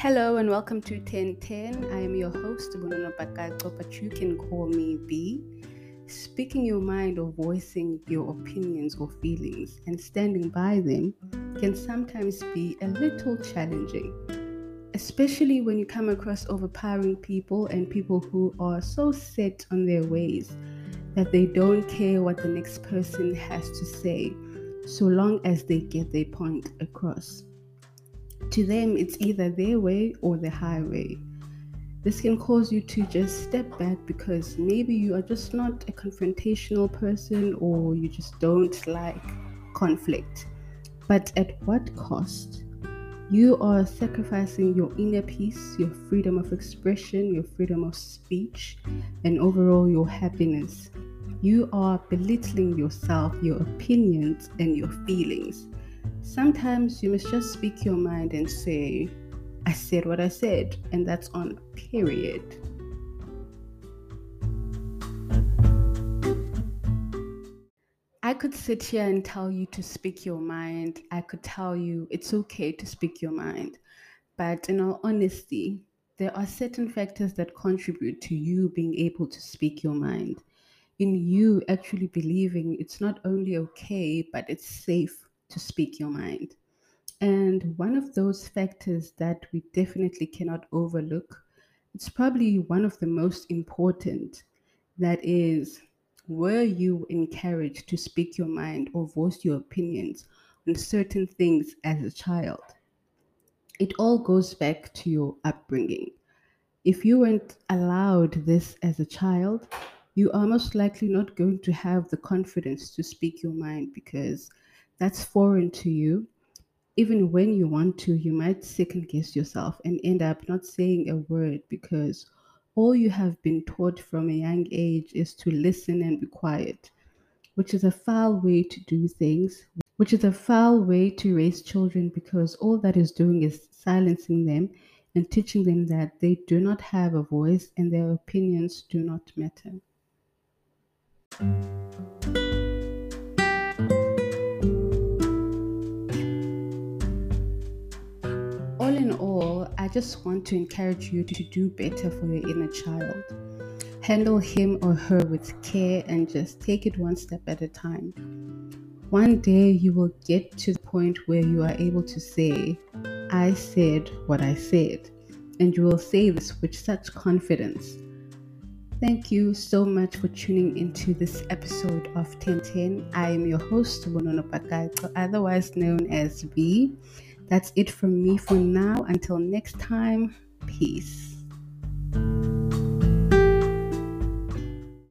Hello and welcome to 1010. I am your host, Bonono Bakato, but you can call me B. Speaking your mind or voicing your opinions or feelings and standing by them can sometimes be a little challenging, especially when you come across overpowering people and people who are so set on their ways that they don't care what the next person has to say so long as they get their point across. To them, it's either their way or the highway. This can cause you to just step back because maybe you are just not a confrontational person or you just don't like conflict. But at what cost? You are sacrificing your inner peace, your freedom of expression, your freedom of speech, and overall your happiness. You are belittling yourself, your opinions, and your feelings. Sometimes you must just speak your mind and say, I said what I said, and that's on period. I could sit here and tell you to speak your mind. I could tell you it's okay to speak your mind. But in all honesty, there are certain factors that contribute to you being able to speak your mind. In you actually believing it's not only okay, but it's safe to speak your mind. And one of those factors that we definitely cannot overlook, it's probably one of the most important, that is, were you encouraged to speak your mind or voice your opinions on certain things as a child? It all goes back to your upbringing. If you weren't allowed this as a child, you are most likely not going to have the confidence to speak your mind because that's foreign to you, even when you want to, you might second guess yourself and end up not saying a word because all you have been taught from a young age is to listen and be quiet, which is a foul way to do things, which is a foul way to raise children because all that is doing is silencing them and teaching them that they do not have a voice and their opinions do not matter. All, I just want to encourage you to do better for your inner child. Handle him or her with care and just take it one step at a time. One day you will get to the point where you are able to say, I said what I said, and you will say this with such confidence. Thank you so much for tuning into this episode of 1010. I am your host, Bonono Pakaito, otherwise known as B. That's it from me for now. Until next time, peace.